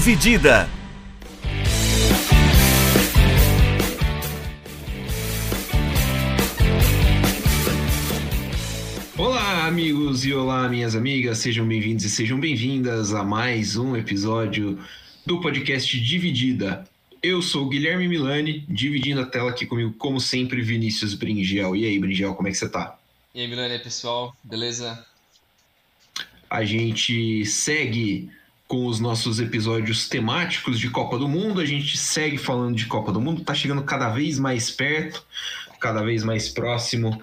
Dividida. Olá, amigos e olá, minhas amigas, sejam bem-vindos e sejam bem-vindas a mais um episódio do podcast Dividida. Eu sou o Guilherme Milani, dividindo a tela aqui comigo, como sempre, Vinícius Bringel. E aí, Bringel, como é que você tá? E aí, Milani, pessoal, beleza? A gente segue com os nossos episódios temáticos de Copa do Mundo, a gente segue falando de Copa do Mundo, tá chegando cada vez mais perto, cada vez mais próximo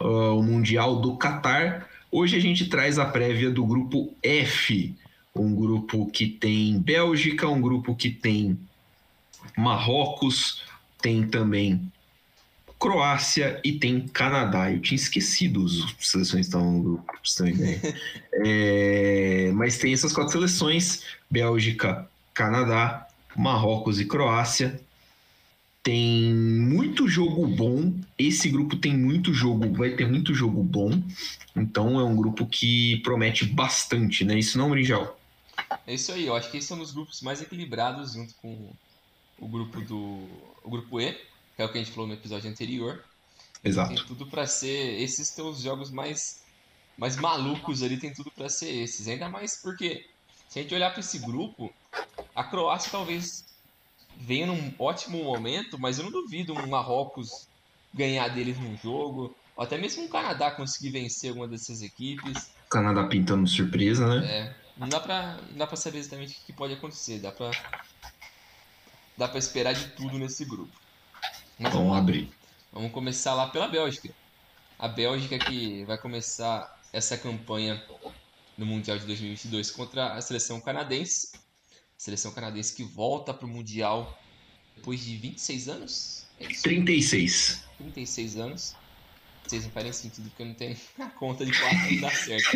uh, o Mundial do Catar. Hoje a gente traz a prévia do grupo F, um grupo que tem Bélgica, um grupo que tem Marrocos, tem também Croácia e tem Canadá. Eu tinha esquecido as seleções que estavam no grupo, é, mas tem essas quatro seleções: Bélgica, Canadá, Marrocos e Croácia. Tem muito jogo bom. Esse grupo tem muito jogo, vai ter muito jogo bom. Então é um grupo que promete bastante, né? Isso não, Brinjal? É isso aí, eu acho que esse é um dos grupos mais equilibrados junto com o grupo do. o grupo E, que é o que a gente falou no episódio anterior. Exato. Tem tudo para ser. Esses são os jogos mais, mais malucos ali, tem tudo para ser esses. Ainda mais porque, se a gente olhar para esse grupo, a Croácia talvez venha num ótimo momento, mas eu não duvido um Marrocos ganhar deles num jogo, ou até mesmo um Canadá conseguir vencer alguma dessas equipes. O Canadá pintando surpresa, né? É, não dá pra, não dá pra saber exatamente o que pode acontecer, dá pra, dá pra esperar de tudo nesse grupo. Mas Vamos abrir. Vamos começar lá pela Bélgica. A Bélgica que vai começar essa campanha no Mundial de 2022 contra a seleção canadense. Seleção canadense que volta para o Mundial depois de 26 anos? É isso? 36. 36 anos. Vocês não fazem sentido porque eu não tenho a conta de 4 não dá certo.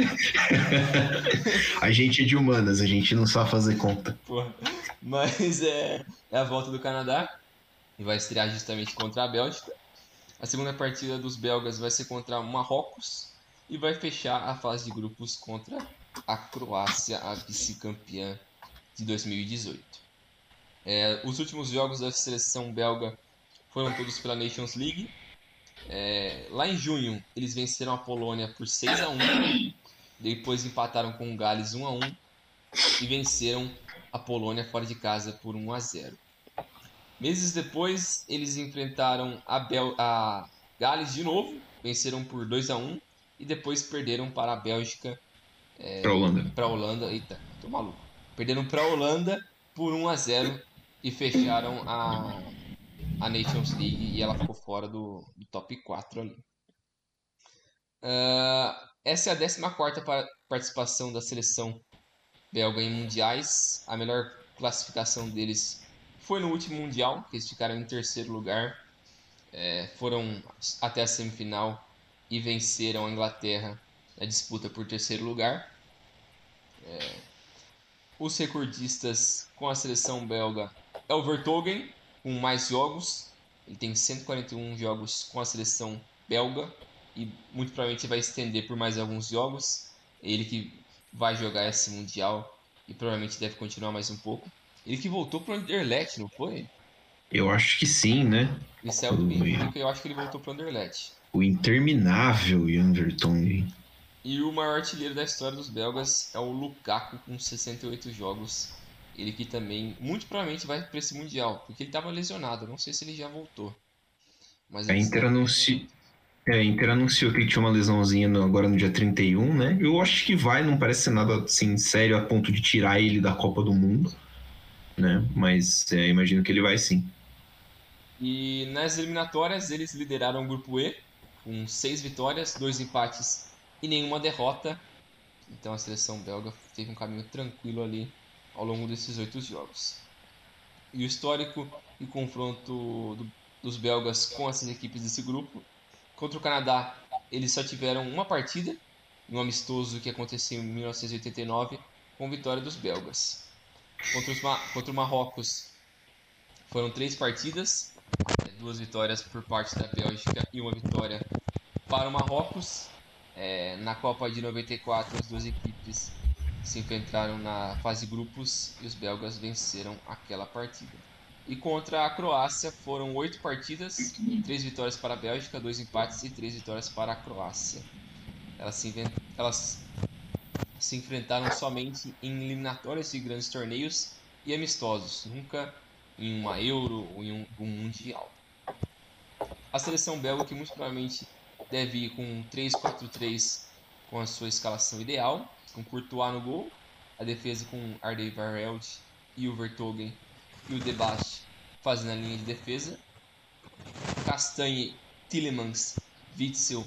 A gente é de humanas, a gente não sabe fazer conta. Porra. Mas é, é a volta do Canadá. E vai estrear justamente contra a Bélgica. A segunda partida dos belgas vai ser contra o Marrocos. E vai fechar a fase de grupos contra a Croácia, a vice-campeã de 2018. É, os últimos jogos da seleção belga foram todos pela Nations League. É, lá em junho, eles venceram a Polônia por 6 a 1 Depois empataram com o Gales 1 a 1 e venceram a Polônia fora de casa por 1 a 0. Meses depois, eles enfrentaram a, Bel a Gales de novo, venceram por 2 a 1 e depois perderam para a Bélgica, Pra Holanda. para a Holanda. Eita, tô maluco. Perderam para a Holanda por 1 a 0 e fecharam a, a Nations League e ela ficou fora do, do top 4 ali. Ah, essa é a 14 pa- participação da seleção belga em mundiais. A melhor classificação deles foi no último mundial, que eles ficaram em terceiro lugar. É, foram até a semifinal e venceram a Inglaterra na disputa por terceiro lugar. É, os recordistas com a seleção belga é o Vertonghen, com mais jogos. Ele tem 141 jogos com a seleção belga e muito provavelmente vai estender por mais alguns jogos. Ele que vai jogar esse mundial e provavelmente deve continuar mais um pouco. Ele que voltou para o Anderlecht, não foi? Eu acho que sim, né? Ele saiu do Benfica eu acho que ele voltou para o Anderlecht. O interminável Jan Vertonghen. E o maior artilheiro da história dos belgas é o Lukaku com 68 jogos. Ele que também muito provavelmente vai para esse mundial, porque ele estava lesionado. Não sei se ele já voltou. Mas A ele Inter, anunci... é, a Inter anunciou que ele tinha uma lesãozinha no- agora no dia 31, né? Eu acho que vai, não parece ser nada assim sério a ponto de tirar ele da Copa do Mundo, né? Mas é, imagino que ele vai sim. E nas eliminatórias eles lideraram o grupo E com seis vitórias, dois empates e nenhuma derrota. Então a seleção belga teve um caminho tranquilo ali ao longo desses oito jogos. E o histórico e confronto do- dos belgas com essas equipes desse grupo. Contra o Canadá, eles só tiveram uma partida, um amistoso que aconteceu em 1989, com vitória dos belgas. Contra, Ma- contra o Marrocos, foram três partidas, duas vitórias por parte da Bélgica e uma vitória para o Marrocos. É, na Copa de 94, as duas equipes se enfrentaram na fase grupos e os belgas venceram aquela partida. E contra a Croácia foram oito partidas, três vitórias para a Bélgica, dois empates e três vitórias para a Croácia. Elas se, elas se enfrentaram somente em eliminatórias de grandes torneios e amistosos, nunca em uma Euro ou em um, um Mundial. A seleção belga, que muito provavelmente deve ir com 3-4-3 com a sua escalação ideal, com Courtois no gol, a defesa com Ardei Vareld e o Vertogen e o Debache fazendo a linha de defesa, Castanhe, Tillemans, Witzel,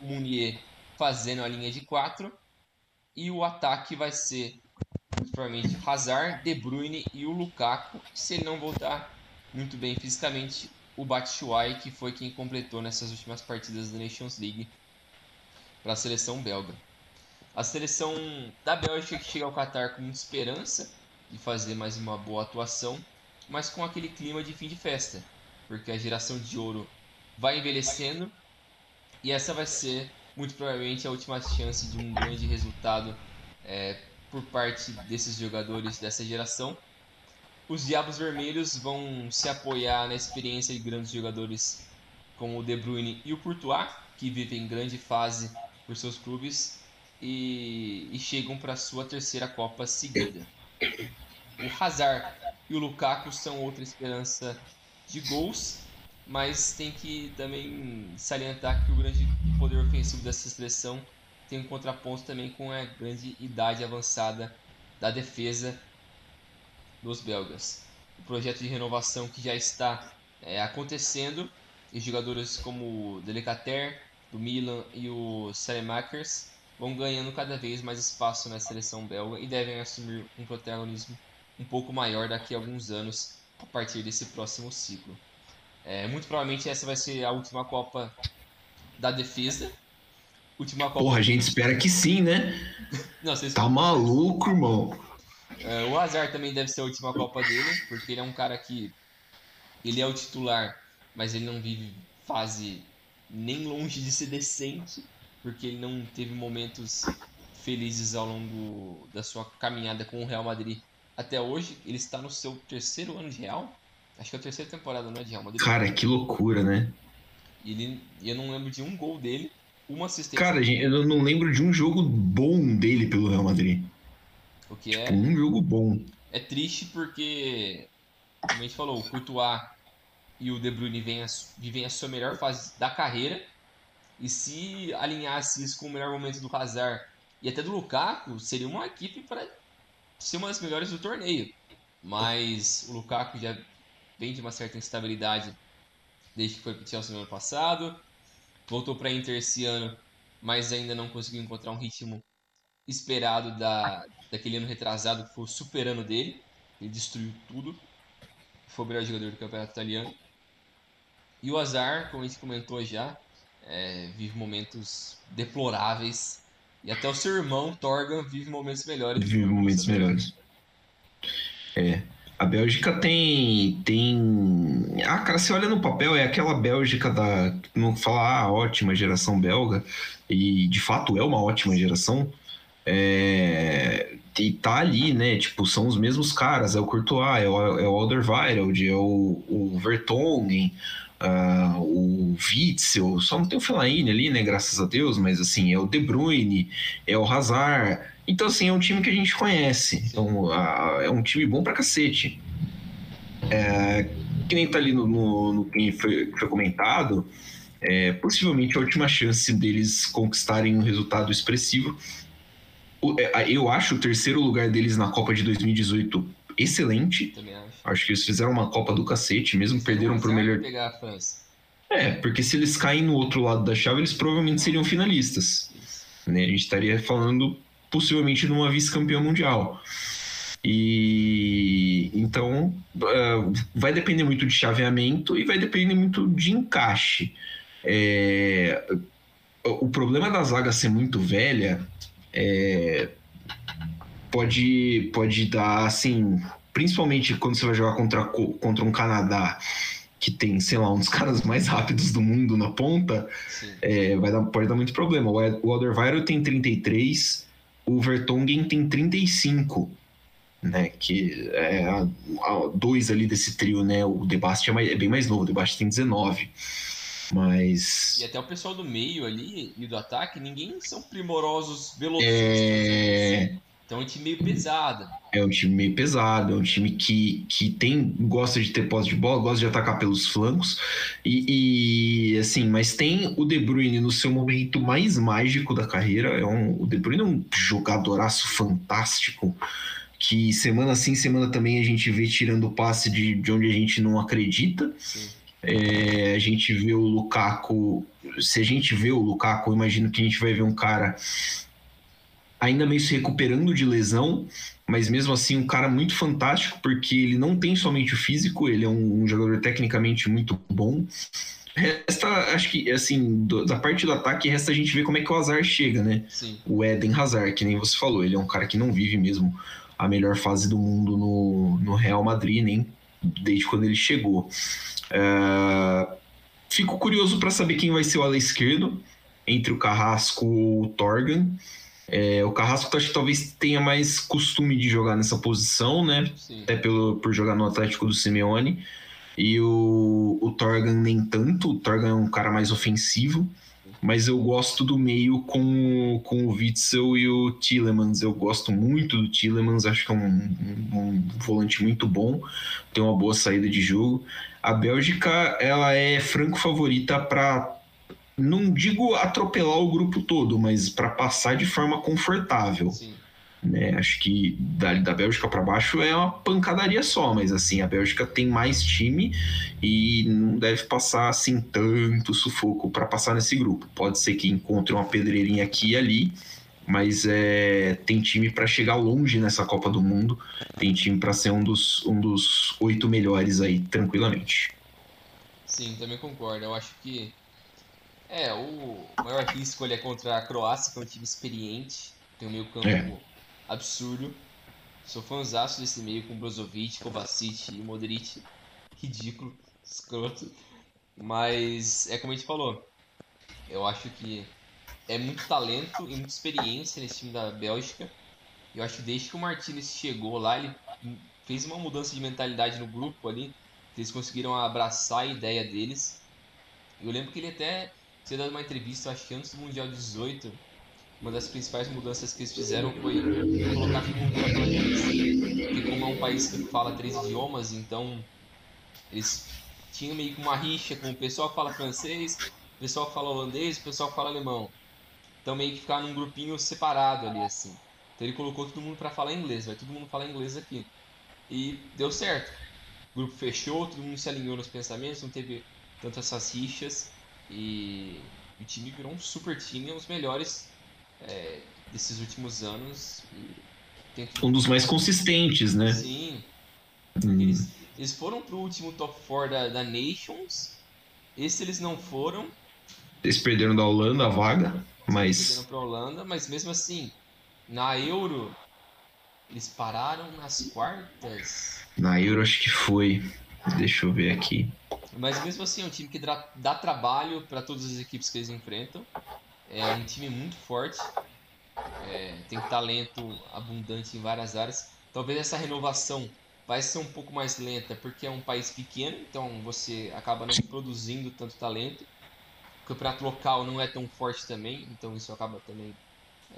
Munier fazendo a linha de 4 e o ataque vai ser provavelmente Hazard, De Bruyne e o Lukaku, se ele não voltar muito bem fisicamente, o Batshuayi, que foi quem completou nessas últimas partidas da Nations League para a seleção belga. A seleção da Bélgica que chega ao Qatar com muita esperança de fazer mais uma boa atuação, mas com aquele clima de fim de festa, porque a geração de ouro vai envelhecendo e essa vai ser muito provavelmente a última chance de um grande resultado é, por parte desses jogadores dessa geração. Os Diabos Vermelhos vão se apoiar na experiência de grandes jogadores como o De Bruyne e o Courtois, que vivem grande fase por seus clubes e, e chegam para sua terceira Copa seguida. O Hazard e o Lukaku são outra esperança de gols, mas tem que também salientar que o grande poder ofensivo dessa seleção tem um contraponto também com a grande idade avançada da defesa dos belgas. O projeto de renovação que já está é, acontecendo e jogadores como o Delicater, do Milan e o Salemakers vão ganhando cada vez mais espaço na seleção belga e devem assumir um protagonismo um pouco maior daqui a alguns anos a partir desse próximo ciclo. É, muito provavelmente essa vai ser a última Copa da defesa Última Copa. Porra, a gente espera que sim, né? Não, vocês... Tá maluco, irmão. É, o Azar também deve ser a última Copa dele, porque ele é um cara que. Ele é o titular, mas ele não vive fase nem longe de ser decente, porque ele não teve momentos felizes ao longo da sua caminhada com o Real Madrid até hoje. Ele está no seu terceiro ano de Real. Acho que é a terceira temporada, não é de Real Madrid. Cara, que loucura, né? Ele, eu não lembro de um gol dele uma assistência. Cara, eu não lembro de um jogo bom dele pelo Real Madrid. O que é. Tipo, um jogo bom. É triste porque, como a gente falou, o Courtois e o De Bruyne vivem a, vivem a sua melhor fase da carreira. E se alinhasse isso com o melhor momento do Hazard e até do Lukaku, seria uma equipe para ser uma das melhores do torneio. Mas o Lukaku já vem de uma certa instabilidade desde que foi para o Chelsea no ano passado voltou para Inter esse ano, mas ainda não conseguiu encontrar um ritmo esperado da, daquele ano retrasado, que foi o super ano dele. Ele destruiu tudo. Foi o melhor jogador do campeonato italiano. E o Azar, como a gente comentou já, é, vive momentos deploráveis. E até o seu irmão, Torgan, vive momentos melhores. Vive momentos melhores. É. A Bélgica tem. tem. Ah, cara, você olha no papel, é aquela Bélgica da. Não falar ah, ótima geração belga, e de fato é uma ótima geração. É, e tá ali, né? Tipo, são os mesmos caras, é o Courtois, é o, é o Alderweireld, é o, o Vertonghen, uh, o Witzel, só não tem o Fellaini ali, né? Graças a Deus, mas assim, é o De Bruyne, é o Hazard, então, assim, é um time que a gente conhece. Então, a, é um time bom pra cacete. É, que nem tá ali no, no, no que foi, foi comentado, é, possivelmente a última chance deles conquistarem um resultado expressivo. É, eu acho o terceiro lugar deles na Copa de 2018 excelente. Acho. acho. que eles fizeram uma Copa do cacete, mesmo perderam pro melhor. Pegar a França. É, porque se eles caem no outro lado da chave, eles provavelmente seriam finalistas. Né? A gente estaria falando possivelmente numa vice-campeã mundial. E então uh, vai depender muito de chaveamento e vai depender muito de encaixe. É, o problema da zaga ser muito velha é, pode, pode dar assim, principalmente quando você vai jogar contra, contra um Canadá que tem, sei lá, um dos caras mais rápidos do mundo na ponta, é, vai dar, pode dar muito problema. O Alderweireld tem 33, o Vertonghen tem 35, né? Que é a, a, dois ali desse trio, né? O Debast é, é, bem mais novo, o Debast tem 19. Mas. E até o pessoal do meio ali e do ataque, ninguém são primorosos velocistas. É. Assim. Então é um time meio pesado. É um time meio pesado, é um time que, que tem gosta de ter posse de bola, gosta de atacar pelos flancos. E, e, assim, mas tem o De Bruyne no seu momento mais mágico da carreira. É um, o De Bruyne é um jogadoraço fantástico. Que semana sim, semana também a gente vê tirando o passe de, de onde a gente não acredita. É, a gente vê o Lukaku. Se a gente vê o Lukaku, imagino que a gente vai ver um cara ainda meio se recuperando de lesão, mas mesmo assim um cara muito fantástico, porque ele não tem somente o físico, ele é um, um jogador tecnicamente muito bom. Resta, acho que, assim, do, da parte do ataque, resta a gente ver como é que o Hazard chega, né? Sim. O Eden Hazard, que nem você falou, ele é um cara que não vive mesmo a melhor fase do mundo no, no Real Madrid, nem desde quando ele chegou. Uh, fico curioso para saber quem vai ser o ala esquerdo, entre o Carrasco ou o Torgan. É, o Carrasco acho que talvez tenha mais costume de jogar nessa posição, né? Sim. Até pelo, por jogar no Atlético do Simeone. E o, o Torgan nem tanto. O Torgan é um cara mais ofensivo. Mas eu gosto do meio com, com o Witzel e o Tillemans. Eu gosto muito do Tillemans, acho que é um, um, um volante muito bom, tem uma boa saída de jogo. A Bélgica ela é franco favorita para não digo atropelar o grupo todo, mas para passar de forma confortável. Sim. Né? Acho que da, da Bélgica para baixo é uma pancadaria só, mas assim, a Bélgica tem mais time e não deve passar assim tanto sufoco para passar nesse grupo. Pode ser que encontre uma pedreirinha aqui e ali, mas é, tem time para chegar longe nessa Copa do Mundo, tem time para ser um dos, um dos oito melhores aí, tranquilamente. Sim, também concordo. Eu acho que é, o maior risco ali é contra a Croácia, que é um time experiente, tem um meio campo É. absurdo. Sou fãzaço desse meio com Brozovic, Kovacic e Modric. Ridículo, escroto. Mas é como a gente falou. Eu acho que é muito talento e muita experiência nesse time da Bélgica. Eu acho que desde que o Martinez chegou lá, ele fez uma mudança de mentalidade no grupo ali. Eles conseguiram abraçar a ideia deles. Eu lembro que ele até tinha dado uma entrevista, acho que antes do Mundial 18. Uma das principais mudanças que eles fizeram foi colocar todo mundo para inglês. Porque como é um país que fala três idiomas, então eles tinham meio que uma rixa com o pessoal que fala francês, o pessoal que fala holandês, o pessoal que fala alemão. Então meio que ficar num grupinho separado ali assim. Então ele colocou todo mundo para falar inglês, vai todo mundo falar inglês aqui. E deu certo. O grupo fechou, todo mundo se alinhou nos pensamentos, não teve tanto essas rixas e o time virou um super time, um dos melhores é, desses últimos anos. Um dos mais consistentes, né? Sim, Hum. eles, eles foram pro último top 4 da, da Nations. Esse eles não foram, Eles perderam da Holanda a vaga, perderam mas pra Holanda, mas mesmo assim, na Euro, eles pararam nas quartas. na Euro acho que foi. Deixa eu ver aqui. Mas mesmo assim, é um time que dá, trabalho para todas as equipes que eles enfrentam. É um time muito forte. É, tem talento abundante em várias áreas. Talvez essa renovação vai ser um pouco mais lenta porque é um país pequeno, então você acaba não produzindo tanto talento. O campeonato local não é tão forte também, então isso acaba também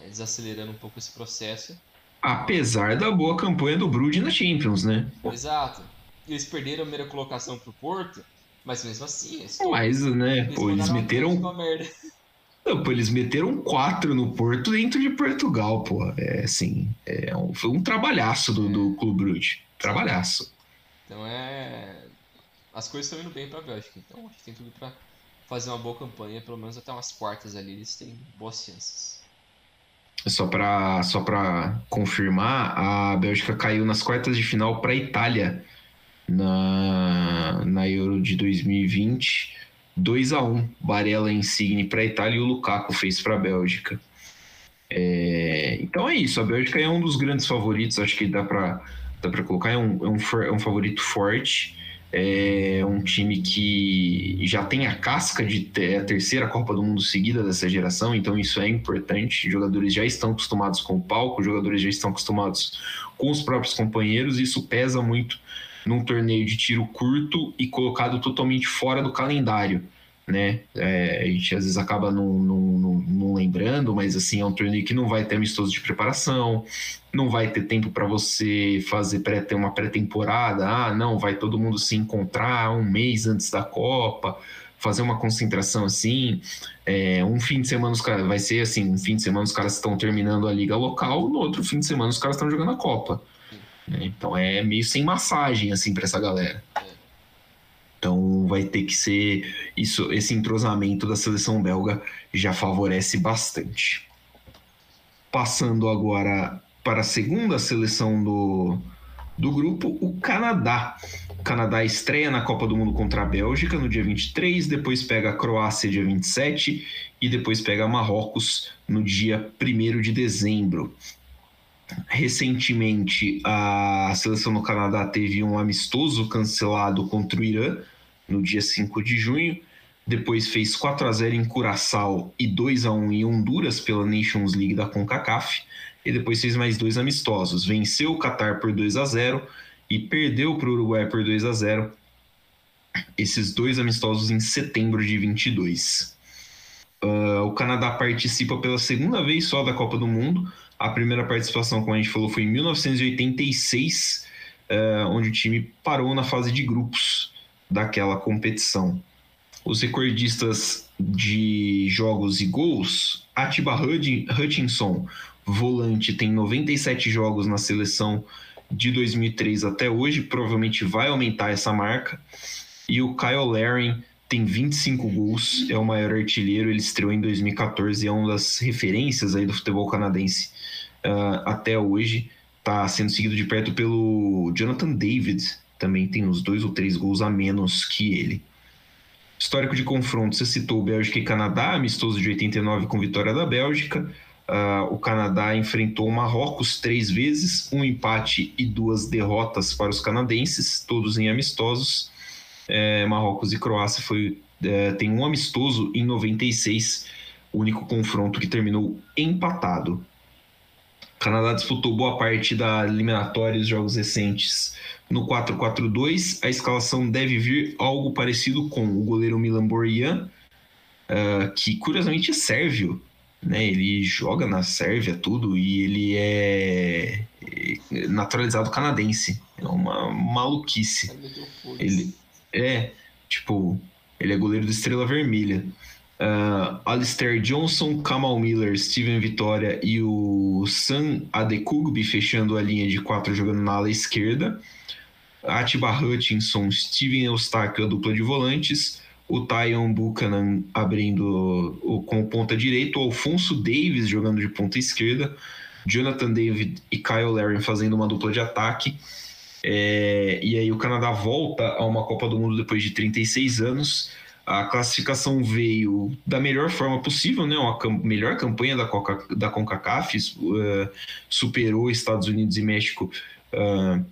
é, desacelerando um pouco esse processo. Apesar da boa campanha do Brugge na Champions, né? Exato. Eles perderam a primeira colocação pro Porto, mas mesmo assim, eles Mas, né, eles pô, eles meteram. Não, pô, eles meteram quatro no Porto dentro de Portugal, pô. É assim, é um, foi um trabalhaço do, do Clube Brugge. Trabalhaço. Então é. As coisas estão indo bem pra Bélgica, então acho que tem tudo pra fazer uma boa campanha, pelo menos até umas quartas ali, eles têm boas chances. Só pra, só pra confirmar, a Bélgica caiu nas quartas de final pra Itália na, na Euro de 2020. 2 a 1 Barella Insigne para a Itália e o Lukaku fez para a Bélgica. É, então é isso, a Bélgica é um dos grandes favoritos, acho que dá para dá colocar, é um, é, um, é um favorito forte. É um time que já tem a casca de ter a terceira Copa do Mundo seguida dessa geração, então isso é importante. Jogadores já estão acostumados com o palco, jogadores já estão acostumados com os próprios companheiros, e isso pesa muito num torneio de tiro curto e colocado totalmente fora do calendário né? É, a gente às vezes acaba não, não, não, não, lembrando, mas assim, é um torneio que não vai ter amistoso de preparação, não vai ter tempo para você fazer pré, ter uma pré-temporada, ah, não, vai todo mundo se encontrar um mês antes da Copa, fazer uma concentração assim. É, um fim de semana os caras vai ser assim, um fim de semana os caras estão terminando a liga local, no outro fim de semana os caras estão jogando a Copa. Né? Então é meio sem massagem assim para essa galera. Então vai ter que ser isso, esse entrosamento da seleção belga já favorece bastante. Passando agora para a segunda seleção do, do grupo, o Canadá. O Canadá estreia na Copa do Mundo contra a Bélgica no dia 23, depois pega a Croácia dia 27 e depois pega Marrocos no dia 1 de dezembro. Recentemente, a seleção do Canadá teve um amistoso cancelado contra o Irã, no dia 5 de junho. Depois fez 4 a 0 em Curaçao e 2 a 1 em Honduras pela Nations League da CONCACAF. E depois fez mais dois amistosos. Venceu o Qatar por 2 a 0 e perdeu para o Uruguai por 2 a 0. Esses dois amistosos em setembro de 22. Uh, ah, o Canadá participa pela segunda vez só da Copa do Mundo. A primeira participação, como a gente falou, foi em 1986, uh, ah, onde o time parou na fase de grupos daquela competição. Os recordistas de jogos e gols, Atiba Hutchinson, volante, tem 97 jogos na seleção de 2003 até hoje, provavelmente vai aumentar essa marca. E o Kyle Laring tem 25 gols, é o maior artilheiro, ele estreou em 2014 e é uma das referências aí do futebol canadense uh, até hoje. Está sendo seguido de perto pelo Jonathan David, também tem uns dois ou três gols a menos que ele. Histórico de confronto, você citou Bélgica e Canadá, amistoso de 89 com vitória da Bélgica. Uh, o Canadá enfrentou o Marrocos três vezes, um empate e duas derrotas para os canadenses, todos em amistosos. É, Marrocos e Croácia foi, é, tem um amistoso em 96, o único confronto que terminou empatado. O Canadá disputou boa parte da eliminatória dos jogos recentes no 4-4-2, a escalação deve vir algo parecido com o goleiro Milan Borjan, uh, que curiosamente é sérvio, né? Ele joga na Sérvia tudo e ele é naturalizado canadense. É uma maluquice. Ele é, tipo, ele é goleiro do Estrela Vermelha. Uh, Alistair Johnson, Kamal Miller, Steven Vitória e o Sam Adekugbi fechando a linha de quatro jogando na ala esquerda. Atiba Hutchinson, Steven Eustáquio, a dupla de volantes, o Tyon Buchanan abrindo o, com ponta direito, o Alfonso Davis jogando de ponta esquerda, Jonathan David e Kyle Larry fazendo uma dupla de ataque. É, e aí o Canadá volta a uma Copa do Mundo depois de 36 anos. A classificação veio da melhor forma possível, né? Uma cam melhor campanha da, Coca da CONCACAF, uh, superou Estados Unidos e México uh,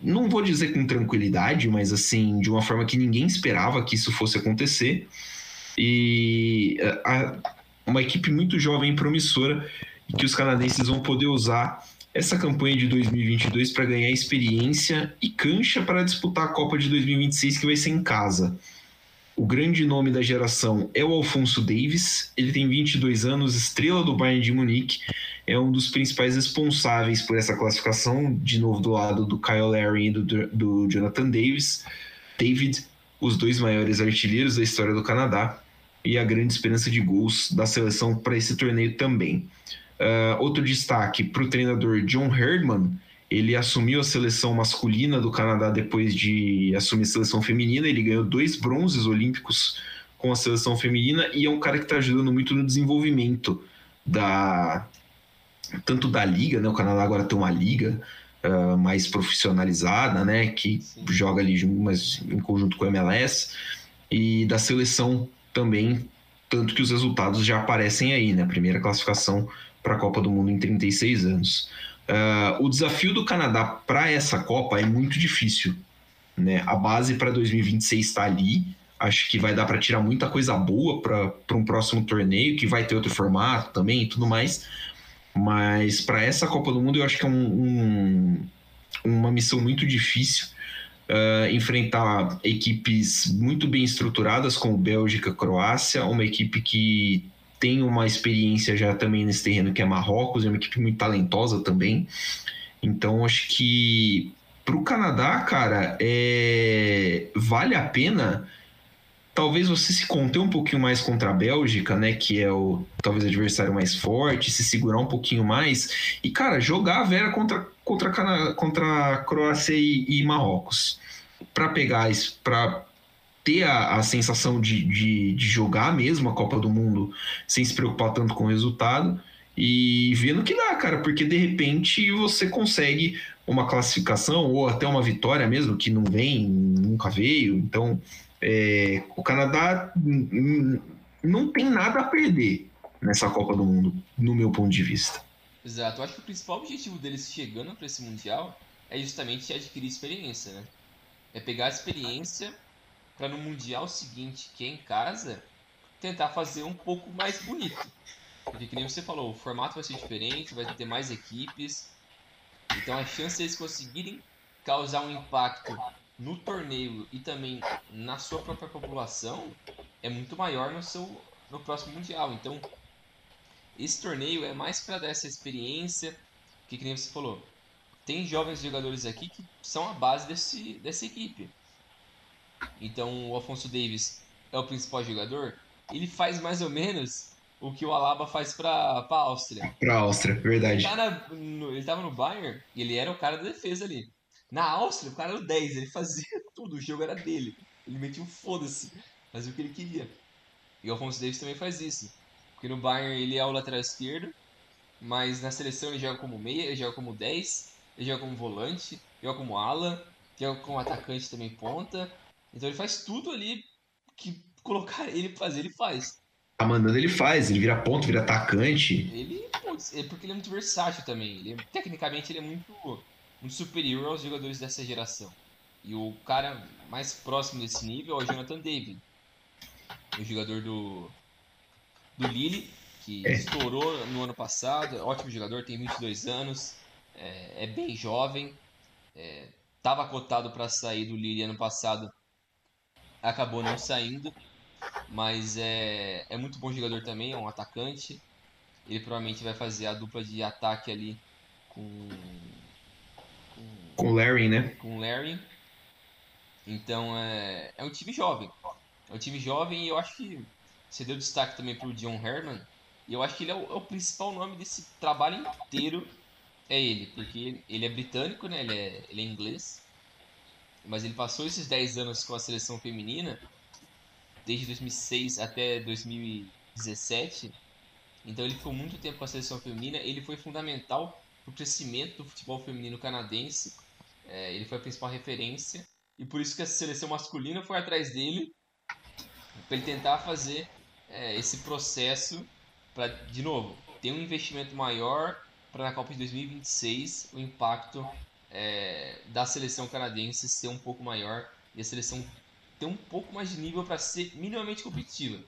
não vou dizer com tranquilidade, mas assim, de uma forma que ninguém esperava que isso fosse acontecer. E eh, a, uma equipe muito jovem e promissora que os canadenses vão poder usar essa campanha de 2022 para ganhar experiência e cancha para disputar a Copa de 2026 que vai ser em casa. O grande nome da geração é o Alfonso Davis, ele tem 22 anos, estrela do Bayern de Munique, é um dos principais responsáveis por essa classificação, de novo do lado do Kyle Larry e do, do Jonathan Davis. David, os dois maiores artilheiros da história do Canadá e a grande esperança de gols da seleção para esse torneio também. Uh, outro destaque para o treinador John Herdman, ele assumiu a seleção masculina do Canadá depois de assumir a seleção feminina. Ele ganhou dois bronzes olímpicos com a seleção feminina e é um cara que está ajudando muito no desenvolvimento da tanto da liga, né? O Canadá agora tem uma liga uh, mais profissionalizada, né? Que Sim. joga ali mas em conjunto com o MLS e da seleção também, tanto que os resultados já aparecem aí, né? Primeira classificação para a Copa do Mundo em 36 anos. Uh, o desafio do Canadá para essa Copa é muito difícil. Né? A base para 2026 está ali. Acho que vai dar para tirar muita coisa boa para um próximo torneio, que vai ter outro formato também e tudo mais. Mas para essa Copa do Mundo, eu acho que é um, um, uma missão muito difícil. Uh, enfrentar equipes muito bem estruturadas, como Bélgica, Croácia, uma equipe que tem uma experiência já também nesse terreno, que é Marrocos, é uma equipe muito talentosa também. Então, acho que para o Canadá, cara, é... vale a pena. Talvez você se conter um pouquinho mais contra a Bélgica, né, que é o talvez adversário mais forte, se segurar um pouquinho mais. E cara, jogar a Vera contra contra contra a Croácia e, e Marrocos. Para pegar para ter a, a sensação de, de, de, jogar mesmo a Copa do Mundo sem se preocupar tanto com o resultado e vendo que dá, cara, porque de repente você consegue uma classificação ou até uma vitória mesmo que não vem, nunca veio, então é, o Canadá não tem nada a perder nessa Copa do Mundo, no meu ponto de vista. Exato, eu acho que o principal objetivo deles chegando para esse Mundial é justamente adquirir experiência, né? É pegar a experiência para no Mundial seguinte, que é em casa, tentar fazer um pouco mais bonito. Porque, que nem você falou, o formato vai ser diferente, vai ter mais equipes. Então a chance deles conseguirem causar um impacto no torneio e também na sua própria população é muito maior no seu no próximo mundial. Então, esse torneio é mais para dar essa experiência, que, que nem você falou. Tem jovens jogadores aqui que são a base desse, dessa equipe. Então, o Afonso Davis é o principal jogador. Ele faz mais ou menos o que o Alaba faz para a Áustria. Para a Áustria, verdade. Ele, tá no, ele tava no Bayern e ele era o cara da defesa ali. Na Áustria, o cara era o 10, ele fazia tudo, o jogo era dele. Ele metia um foda-se, fazia o que ele queria. E o Alfonso Davis também faz isso. Porque no Bayern ele é o lateral esquerdo, mas na seleção ele joga como meia, ele joga como 10, ele joga como volante, joga como ala, joga como atacante também ponta. Então ele faz tudo ali que colocar ele fazer, ele faz. Tá mandando, ele faz, ele vira ponto, vira atacante. Ele, putz, é porque ele é muito versátil também. Ele, tecnicamente ele é muito muito superior aos jogadores dessa geração. E o cara mais próximo desse nível é o Jonathan David, o jogador do, do Lille, que é. estourou no ano passado, é ótimo jogador, tem 22 anos, é, é bem jovem, estava é, cotado para sair do Lille ano passado, acabou não saindo, mas é, é muito bom jogador também, é um atacante. Ele provavelmente vai fazer a dupla de ataque ali com com o Larry, né? Com o Larry. Então é, é um time jovem. É um time jovem e eu acho que você deu destaque também pro John Herman. E eu acho que ele é o, é o principal nome desse trabalho inteiro. É ele, porque ele é britânico, né? Ele é, ele é inglês. Mas ele passou esses 10 anos com a seleção feminina, desde 2006 até 2017. Então ele ficou muito tempo com a seleção feminina. Ele foi fundamental para o crescimento do futebol feminino canadense. É, ele foi a principal referência e por isso que a seleção masculina foi atrás dele para ele tentar fazer é, esse processo para, de novo, ter um investimento maior para na Copa de 2026 o impacto é, da seleção canadense ser um pouco maior e a seleção ter um pouco mais de nível para ser minimamente competitiva,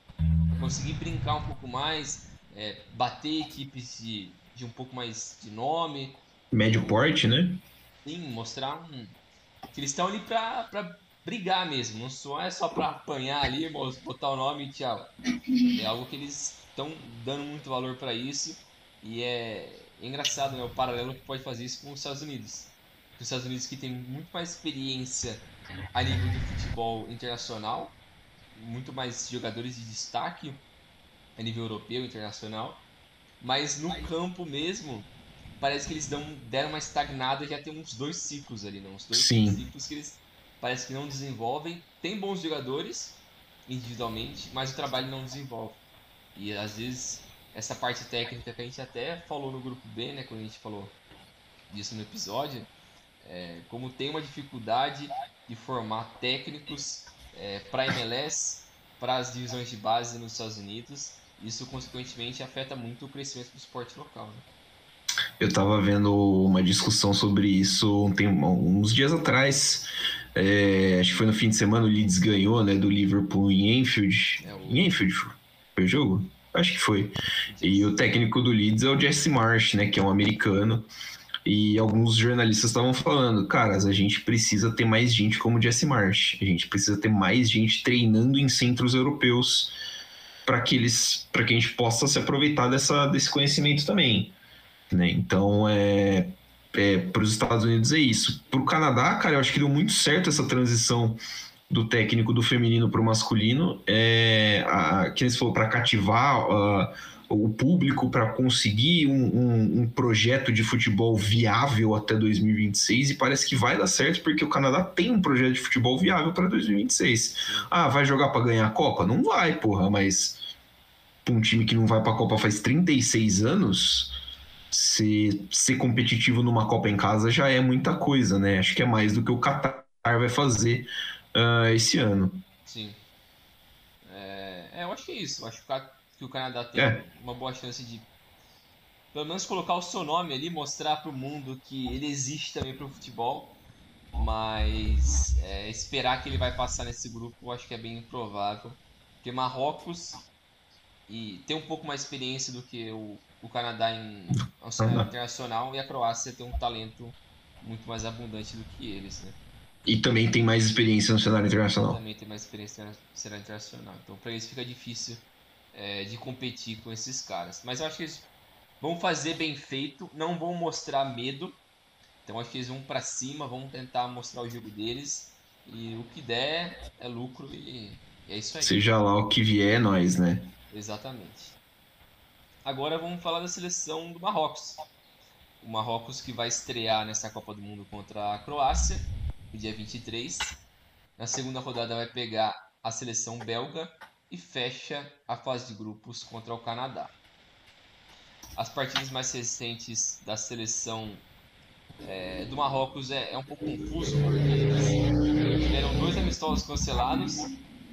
conseguir brincar um pouco mais, é, bater equipes de, de um pouco mais de nome. Médio porte, né? Sim, mostrar um. Que eles estão ali pra brigar mesmo. Não só é só pra apanhar ali, botar o nome e tchau. É algo que eles estão dando muito valor para isso. E é, é engraçado, né? O paralelo que pode fazer isso com os Estados Unidos. Os Estados Unidos que tem muito mais experiência a nível de futebol internacional, muito mais jogadores de destaque a nível europeu, internacional, mas no campo mesmo, parece que eles dão, deram uma estagnada já tem uns dois ciclos ali, não? Uns dois Sim. ciclos que eles parece que não desenvolvem. Tem bons jogadores individualmente, mas o trabalho não desenvolve. E às vezes essa parte técnica que a gente até falou no grupo B, né, quando a gente falou disso no episódio, é, como tem uma dificuldade de formar técnicos é, para MLS, para as divisões de base nos Estados Unidos, isso consequentemente afeta muito o crescimento do esporte local. Né? Eu estava vendo uma discussão sobre isso um tempo, uns dias atrás É, acho que foi no fim de semana o Leeds ganhou, né, do Liverpool em Enfield. É o... Em Enfield foi o jogo? Acho que foi. E o técnico do Leeds é o Jesse Marsh, né, que é um americano. E alguns jornalistas estavam falando, caras, a gente precisa ter mais gente como Jesse Marsh. A gente precisa ter mais gente treinando em centros europeus para que eles, para que a gente possa se aproveitar dessa, desse conhecimento também. Né? Então, é, é para os Estados Unidos é isso. Para o Canadá, cara, eu acho que deu muito certo essa transição do técnico do feminino para o masculino, é, a, que eles falou para cativar uh, o público para conseguir um, um, um, projeto de futebol viável até 2026 e parece que vai dar certo porque o Canadá tem um projeto de futebol viável para 2026. Ah, vai jogar para ganhar a Copa? Não vai, porra, mas um time que não vai para a Copa faz 36 anos, ser, ser competitivo numa Copa em casa já é muita coisa, né? Acho que é mais do que o Qatar vai fazer uh, esse ano. Sim. É, é, eu acho que é isso. Eu acho que o Canadá tem é. uma boa chance de, pelo menos, colocar o seu nome ali, mostrar para o mundo que ele existe também para o futebol. Mas é, esperar que ele vai passar nesse grupo, eu acho que é bem improvável. Porque Marrocos e tem um pouco mais experiência do que o, o Canadá em um cenário internacional e a Croácia tem um talento muito mais abundante do que eles, né? E também tem mais experiência no cenário internacional. Também tem mais experiência no cenário internacional. Então, para eles fica difícil é, de competir com esses caras. Mas eu acho que eles vão fazer bem feito, não vão mostrar medo. Então, acho que eles vão para cima, vão tentar mostrar o jogo deles. E o que der é lucro e é isso aí. Seja lá o que vier, é nós, né? Exatamente. Agora vamos falar da seleção do Marrocos. O Marrocos que vai estrear nessa Copa do Mundo contra a Croácia no dia 23. Na segunda rodada vai pegar a seleção belga e fecha a fase de grupos contra o Canadá. As partidas mais recentes da seleção é, do Marrocos é, é, um pouco confuso, porque tiveram dois amistosos cancelados,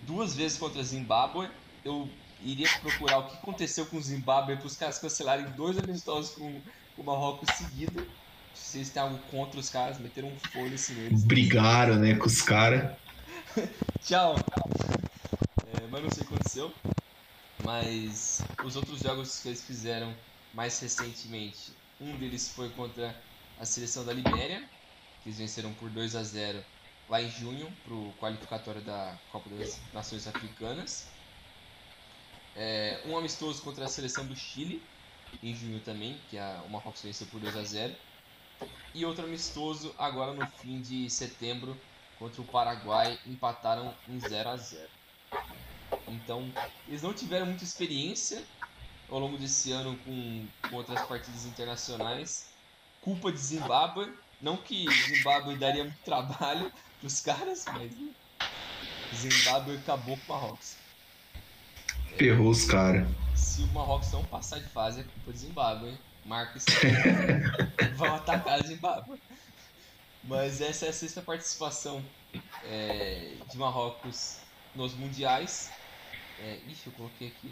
duas vezes contra Zimbábue. Eu iria procurar o que aconteceu com o Zimbábue para os caras cancelarem dois amistosos com, com o Marrocos seguido vocês têm algo contra os caras, meteram um foda-se neles. Brigaram, né, com os caras. Tchau. Mas não sei o que aconteceu. Mas os outros jogos que eles fizeram mais recentemente, um deles foi contra a seleção da Libéria, que eles venceram por 2 a 0 lá em junho para o qualificatório da Copa das Nações Africanas. É, um amistoso contra a seleção do Chile, em junho também, que a, o Marrocos venceu por 2 a 0 e outro amistoso agora no fim de setembro contra o Paraguai empataram em 0 a 0. Então, eles não tiveram muita experiência ao longo desse ano com, com outras partidas internacionais. Culpa de Zimbábue, não que Zimbábue daria muito trabalho para os caras, mas Zimbábue acabou com o Marrocos. Ferrou os caras. Se o Marrocos não passar de fase, é culpa de Zimbábue, hein? Marcos vão atacar Zimbábue. Mas essa é a sexta participação é, de Marrocos nos mundiais. É, ixi, eu coloquei aqui.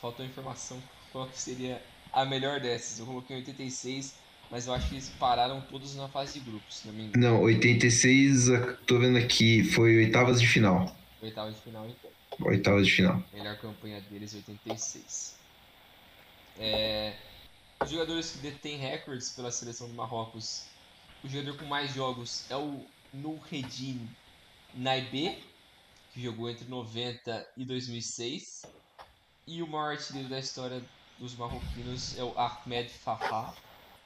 Faltou informação qual que seria a melhor dessas. Eu coloquei 86, mas eu acho que eles pararam todos na fase de grupos, se não me engano. Não, 86, tô vendo aqui, foi oitavas de final. Oitavas de final, então. Oitavas de final. Melhor campanha deles, 86. É, os jogadores que detêm recordes pela seleção do Marrocos, o jogador com mais jogos é o Nourredine Naibé, que jogou entre 90 e 2006. E o maior artilheiro da história dos marroquinos é o Ahmed Fafá,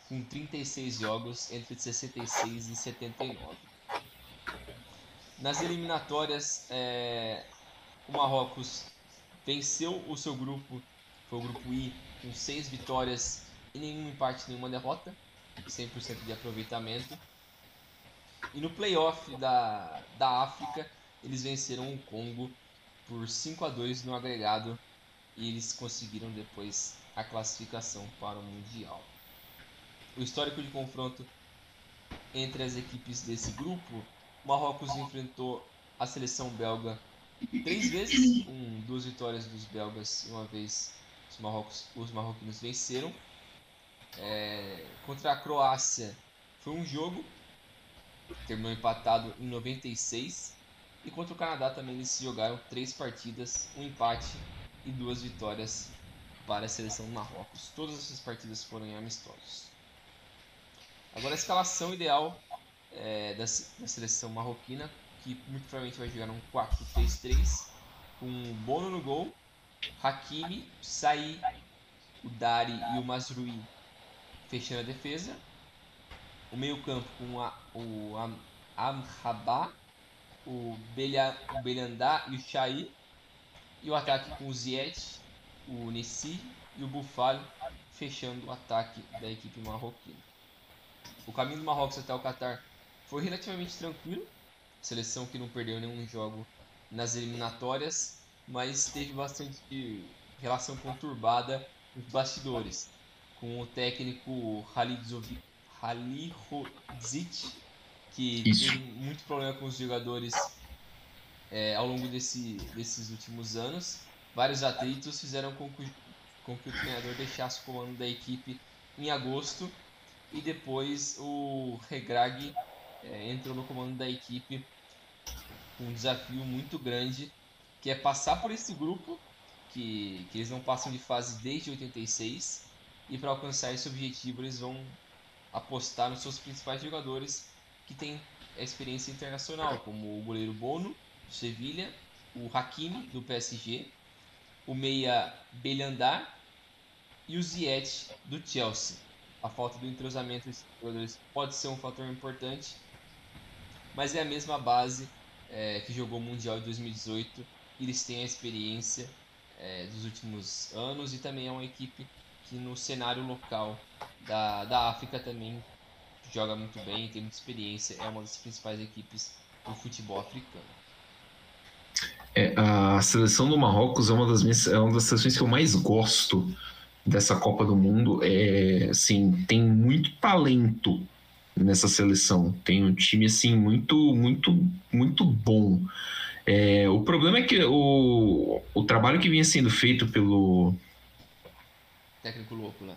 com 36 jogos entre 66 e 79. Nas eliminatórias, é, o Marrocos venceu o seu grupo, foi o grupo I, com 6 vitórias e nenhum empate, nenhuma derrota, 100% de aproveitamento. E no playoff da, da África, eles venceram o Congo por 5 a 2 no agregado e eles conseguiram depois a classificação para o Mundial. O histórico de confronto entre as equipes desse grupo, Marrocos enfrentou a seleção belga três vezes, com duas vitórias dos belgas e uma vez os, marrocos, os marroquinos venceram. É, contra a Croácia foi um jogo terminou empatado em 96. E contra o Canadá também eles jogaram três partidas, um empate e duas vitórias para a seleção do Marrocos. Todas essas partidas foram em amistosos. Agora a escalação ideal é, da, da, seleção marroquina, que muito provavelmente vai jogar um 4-3-3, com Bono no gol, Hakimi, Saí, o Dari e o Mazrui fechando a defesa. O meio campo com a, o Am, Amrabá, o, Belha, o Belhandá e o Chai. E o ataque com o Ziet, o Nessi e o Bufalo fechando o ataque da equipe marroquina. O caminho do Marrocos até o Qatar foi relativamente tranquilo. Seleção que não perdeu nenhum jogo nas eliminatórias, mas teve bastante relação conturbada nos bastidores, com o técnico Halilovic, que Isso. teve muito problema com os jogadores é, ao longo desse, desses últimos anos. Vários atritos fizeram com que, com que o treinador deixasse o comando da equipe em agosto e depois o Regrag é, entrou no comando da equipe com um desafio muito grande que é passar por esse grupo que, que eles não passam de fase desde 86 e para alcançar esse objetivo eles vão apostar nos seus principais jogadores que têm experiência internacional, como o goleiro Bono, do Sevilha, o Hakimi, do PSG, o meia Belhandar e o Ziyech, do Chelsea. A falta do entrosamento desses jogadores pode ser um fator importante, mas é a mesma base é, que jogou o Mundial de 2018 e eles têm a experiência é, dos últimos anos e também é uma equipe que no cenário local da, da África também joga muito bem, tem muita experiência, é uma das principais equipes do futebol africano. É, a seleção do Marrocos é uma das minhas, é uma das seleções que eu mais gosto dessa Copa do Mundo. É, assim, tem muito talento nessa seleção. Tem um time assim muito, muito, muito bom. É, o problema é que o, o trabalho que vinha sendo feito pelo técnico louco lá,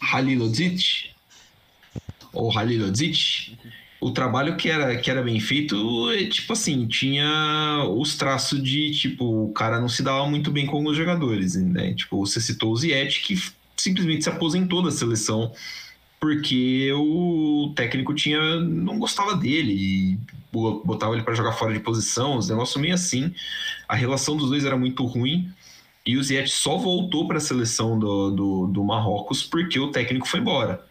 Halilodzic, ou Halilodzic, o trabalho que era, que era bem feito, é, tipo assim, tinha os traços de, tipo, o cara não se dava muito bem com os jogadores, né? Tipo, você citou o Ziet, que simplesmente se aposentou da seleção porque o técnico tinha não gostava dele botava ele para jogar fora de posição, os negócios meio assim. A relação dos dois era muito ruim. E o Ziet só voltou para a seleção do, do, do, Marrocos porque o técnico foi embora.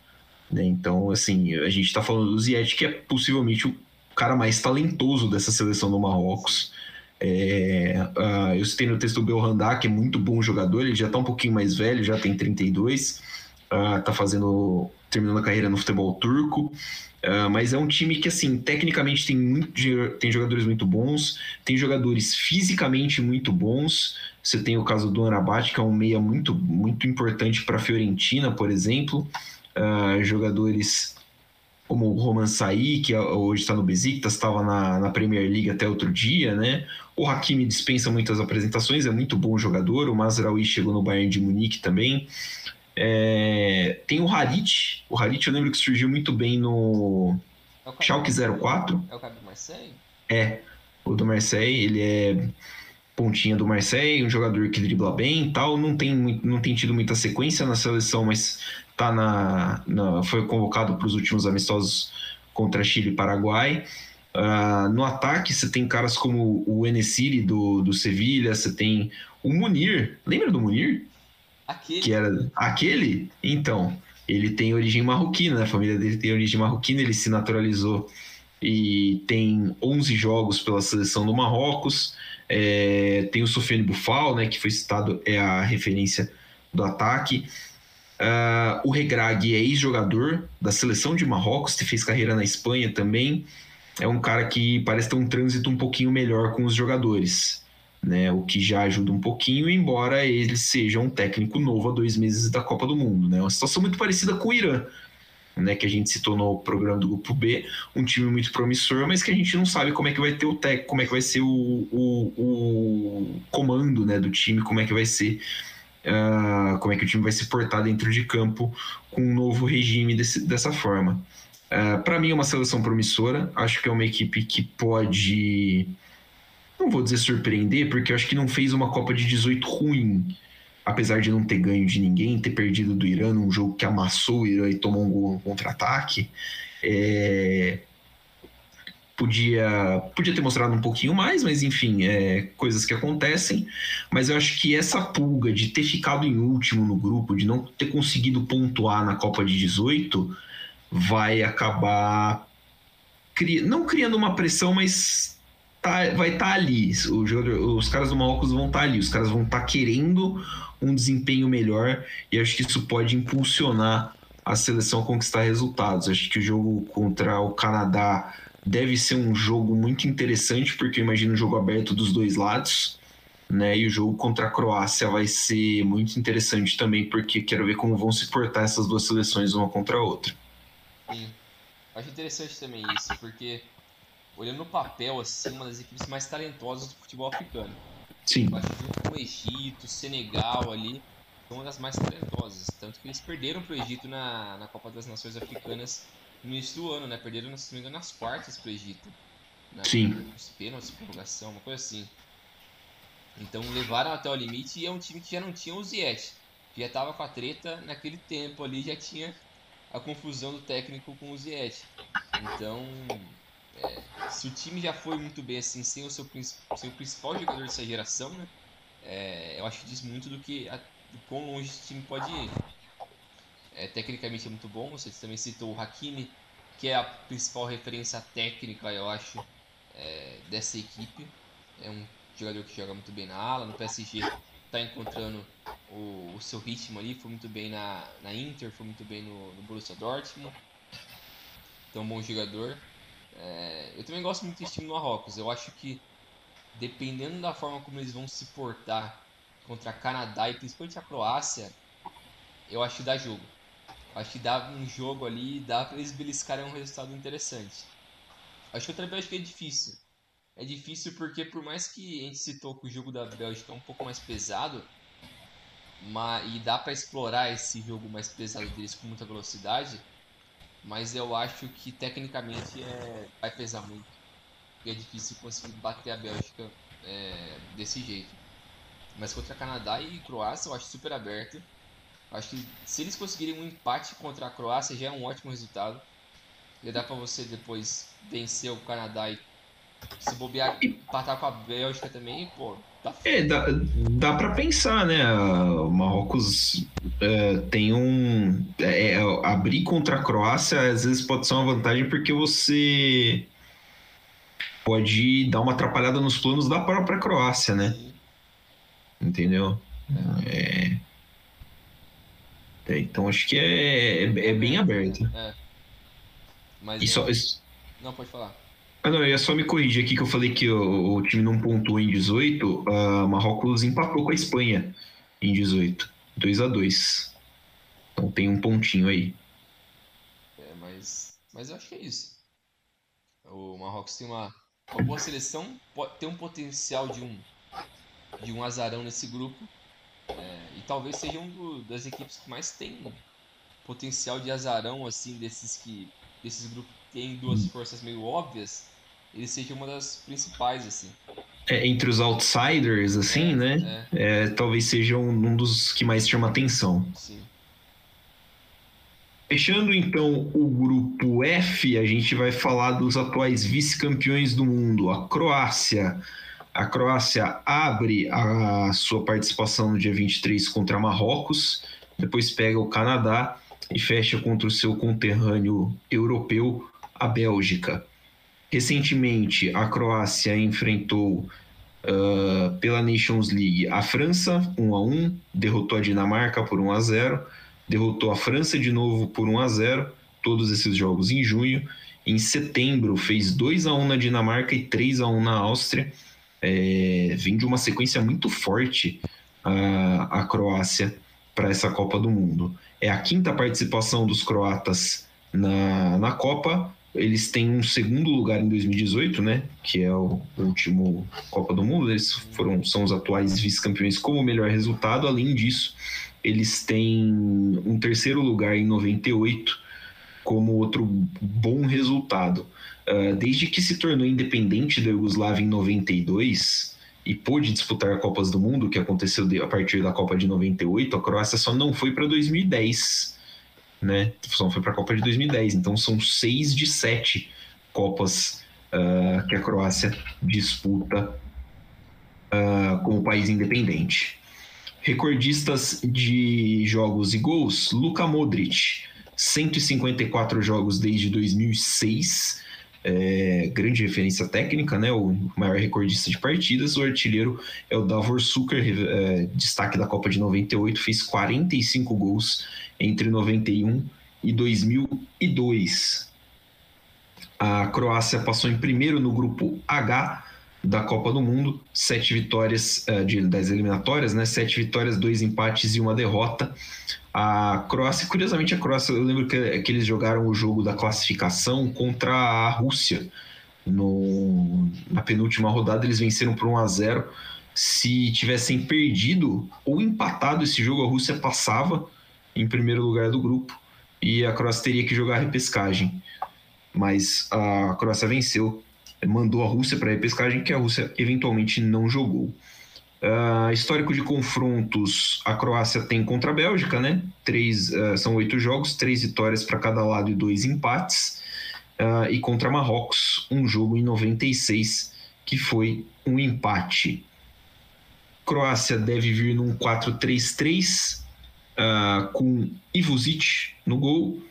Né? Então, assim, a gente está falando do Ziet, que é possivelmente o cara mais talentoso dessa seleção do Marrocos. É, uh, eu citei no texto do Belhanda, que é muito bom jogador, ele já está um pouquinho mais velho, já tem 32, uh, tá fazendo, terminando a carreira no futebol turco. Uh, mas é um time que, assim, tecnicamente tem, muito, tem jogadores muito bons, tem jogadores fisicamente muito bons. Você tem o caso do Anabate, que é um meia muito, muito importante para a Fiorentina, por exemplo. Uh, jogadores como o Roman Saí, que hoje está no Besiktas, estava na, na Premier League até outro dia, né? O Hakimi dispensa muitas apresentações, é muito bom jogador. O Mazraoui chegou no Bayern de Munique também. É, tem o Harit. O Harit eu lembro que surgiu muito bem no é Schalke 04. É o cara do Marseille? É, o do Marseille. Ele é pontinha do Marseille, um jogador que dribla bem e tal. Não tem, não tem tido muita sequência na seleção, mas tá na, na foi convocado para os últimos amistosos contra Chile e Paraguai. Uh, no ataque, você tem caras como o Enesiri do, do Sevilha, você tem o Munir. Lembra do Munir? Aquele. Que era aquele? Então, ele tem origem marroquina, né? a família dele tem origem marroquina, ele se naturalizou e tem 11 jogos pela seleção do Marrocos. É, tem o Sofiane Bufal, né, que foi citado, é a referência do ataque. Uh, o Regrag é ex-jogador da seleção de Marrocos, que fez carreira na Espanha também. É um cara que parece ter um trânsito um pouquinho melhor com os jogadores né? O que já ajuda um pouquinho, embora ele seja um técnico novo há dois meses da Copa do Mundo, né? Uma situação muito parecida com o Irã, né? Que a gente citou no programa do Grupo B, um time muito promissor, mas que a gente não sabe como é que vai ter o técnico, como é que vai ser o, o, o comando, né? Do time, como é que vai ser Uh, como é que o time vai se portar dentro de campo com um novo regime desse, dessa forma. Uh, Para mim é uma seleção promissora. Acho que é uma equipe que pode. Não vou dizer surpreender, porque acho que não fez uma Copa de 18 ruim. Apesar de não ter ganho de ninguém, ter perdido do Irã num jogo que amassou o Irã e tomou um gol no contra-ataque. É podia, podia ter mostrado um pouquinho mais, mas enfim, é coisas que acontecem. Mas eu acho que essa pulga de ter ficado em último no grupo, de não ter conseguido pontuar na Copa de 18, vai acabar cri... não criando uma pressão, mas tá, vai estar tá ali. Jogador, os caras do Marrocos vão estar tá ali, os caras vão estar tá querendo um desempenho melhor e acho que isso pode impulsionar a seleção a conquistar resultados. Acho que o jogo contra o Canadá Deve ser um jogo muito interessante, porque eu imagino um jogo aberto dos dois lados. Né? E o jogo contra a Croácia vai ser muito interessante também, porque quero ver como vão se portar essas duas seleções uma contra a outra. Sim. Acho interessante também isso, porque olhando no papel, assim, uma das equipes mais talentosas do futebol africano. Sim. Eu acho que junto com o Egito, Senegal ali, são uma das mais talentosas. Tanto que eles perderam para o Egito na, na Copa das Nações Africanas no início do ano, né? Perderam, se não me engano, nas quartas pro Egito. Na, Sim. Nos pênaltis, prorrogação, uma coisa assim. Então levaram até o limite e é um time que já não tinha o Ziet. Já tava com a treta naquele tempo ali, já tinha a confusão do técnico com o Ziet. Então, é, se o time já foi muito bem assim, sem o seu, sem o principal jogador dessa geração, né? É, eu acho que diz muito do que a, do quão longe esse time pode ir é, tecnicamente é muito bom. Você também citou o Hakimi, que é a principal referência técnica, eu acho, é, dessa equipe. É um jogador que joga muito bem na ala. No PSG está encontrando o, o, seu ritmo ali. Foi muito bem na, na Inter, foi muito bem no, no Borussia Dortmund. Então, um bom jogador. É, eu também gosto muito desse time do Marrocos. Eu acho que, dependendo da forma como eles vão se portar contra Canadá e principalmente a Croácia, eu acho que dá jogo. Acho que dá um jogo ali, dá pra eles beliscarem um resultado interessante. Acho que outra Bélgica é difícil. É difícil porque por mais que a gente citou que o jogo da Bélgica é um pouco mais pesado, mas, e dá para explorar esse jogo mais pesado deles com muita velocidade, mas eu acho que tecnicamente é, vai pesar muito. E é difícil conseguir bater a Bélgica é, desse jeito. Mas contra Canadá e Croácia eu acho super aberto. Acho que se eles conseguirem um empate contra a Croácia já é um ótimo resultado. Já dá para você depois vencer o Canadá e se bobear, empatar com a Bélgica também, pô, tá É, dá, dá para pensar, né? O Marrocos é, tem um. É, é, abrir contra a Croácia às vezes pode ser uma vantagem porque você pode dar uma atrapalhada nos planos da própria Croácia, né? Entendeu? É. É, então acho que é, é, é bem aberto. É. Mas e só, Não, pode falar. Ah, não, eu ia só me corrigir aqui que eu falei que o, o time não pontuou em 18. Uh, ah, Marrocos empatou com a Espanha em 18. 2 a 2 Então tem um pontinho aí. É, mas, mas eu acho que é isso. O Marrocos tem uma, uma boa seleção, tem um potencial de um, de um azarão nesse grupo é, e talvez seja um das equipes que mais tem potencial de azarão, assim, desses que. desses grupos que tem duas forças meio óbvias, ele seja uma das principais, assim. É, entre os outsiders, assim, é, né? É. é. talvez seja um, um, dos que mais chama atenção. Sim. Fechando então o grupo F, a gente vai falar dos atuais vice-campeões do mundo, a Croácia. A Croácia abre a sua participação no dia 23 contra Marrocos, depois pega o Canadá e fecha contra o seu conterrâneo europeu, a Bélgica. Recentemente, a Croácia enfrentou uh, pela Nations League a França 1 a 1, derrotou a Dinamarca por 1 a 0, derrotou a França de novo por 1 a 0, todos esses jogos em junho. Em setembro fez 2 a 1 na Dinamarca e 3 a 1 na Áustria é, vem de uma sequência muito forte a, a Croácia para essa Copa do Mundo. É a quinta participação dos croatas na, na Copa. Eles têm um segundo lugar em 2018, né? Que é o último Copa do Mundo. Eles foram, são os atuais vice-campeões com o melhor resultado. Além disso, eles têm um terceiro lugar em 98 como outro bom resultado. Uh, desde que se tornou independente da Iugoslávia em 92 e pôde disputar Copas do Mundo, que aconteceu a partir da Copa de 98, a Croácia só não foi para 2010, né? Só foi para a Copa de 2010. Então são seis de sete Copas uh, que a Croácia disputa uh, como país independente. Recordistas de jogos e gols: Luka Modric, 154 jogos desde 2006. É, grande referência técnica, né? O maior recordista de partidas. O artilheiro é o Davor Suker, é, destaque da Copa de 98, fez 45 gols entre 91 e 2002. A Croácia passou em primeiro no grupo H da Copa do Mundo, sete vitórias uh, de, das eliminatórias, né? Sete vitórias, dois empates e uma derrota. A Croácia, curiosamente, a Croácia, eu lembro que, que eles jogaram o jogo da classificação contra a Rússia. No, na penúltima rodada, eles venceram por 1 a 0 Se tivessem perdido ou empatado esse jogo, a Rússia passava em primeiro lugar do grupo e a Croácia teria que jogar a repescagem. Mas a Croácia venceu mandou a Rússia para a repescagem, que a Rússia eventualmente não jogou. Uh, histórico de confrontos, a Croácia tem contra a Bélgica, né? Três, uh, são oito jogos, três vitórias para cada lado e dois empates. Uh, e contra Marrocos, um jogo em 96, que foi um empate. Croácia deve vir num 4-3-3, com Ivuzic no gol,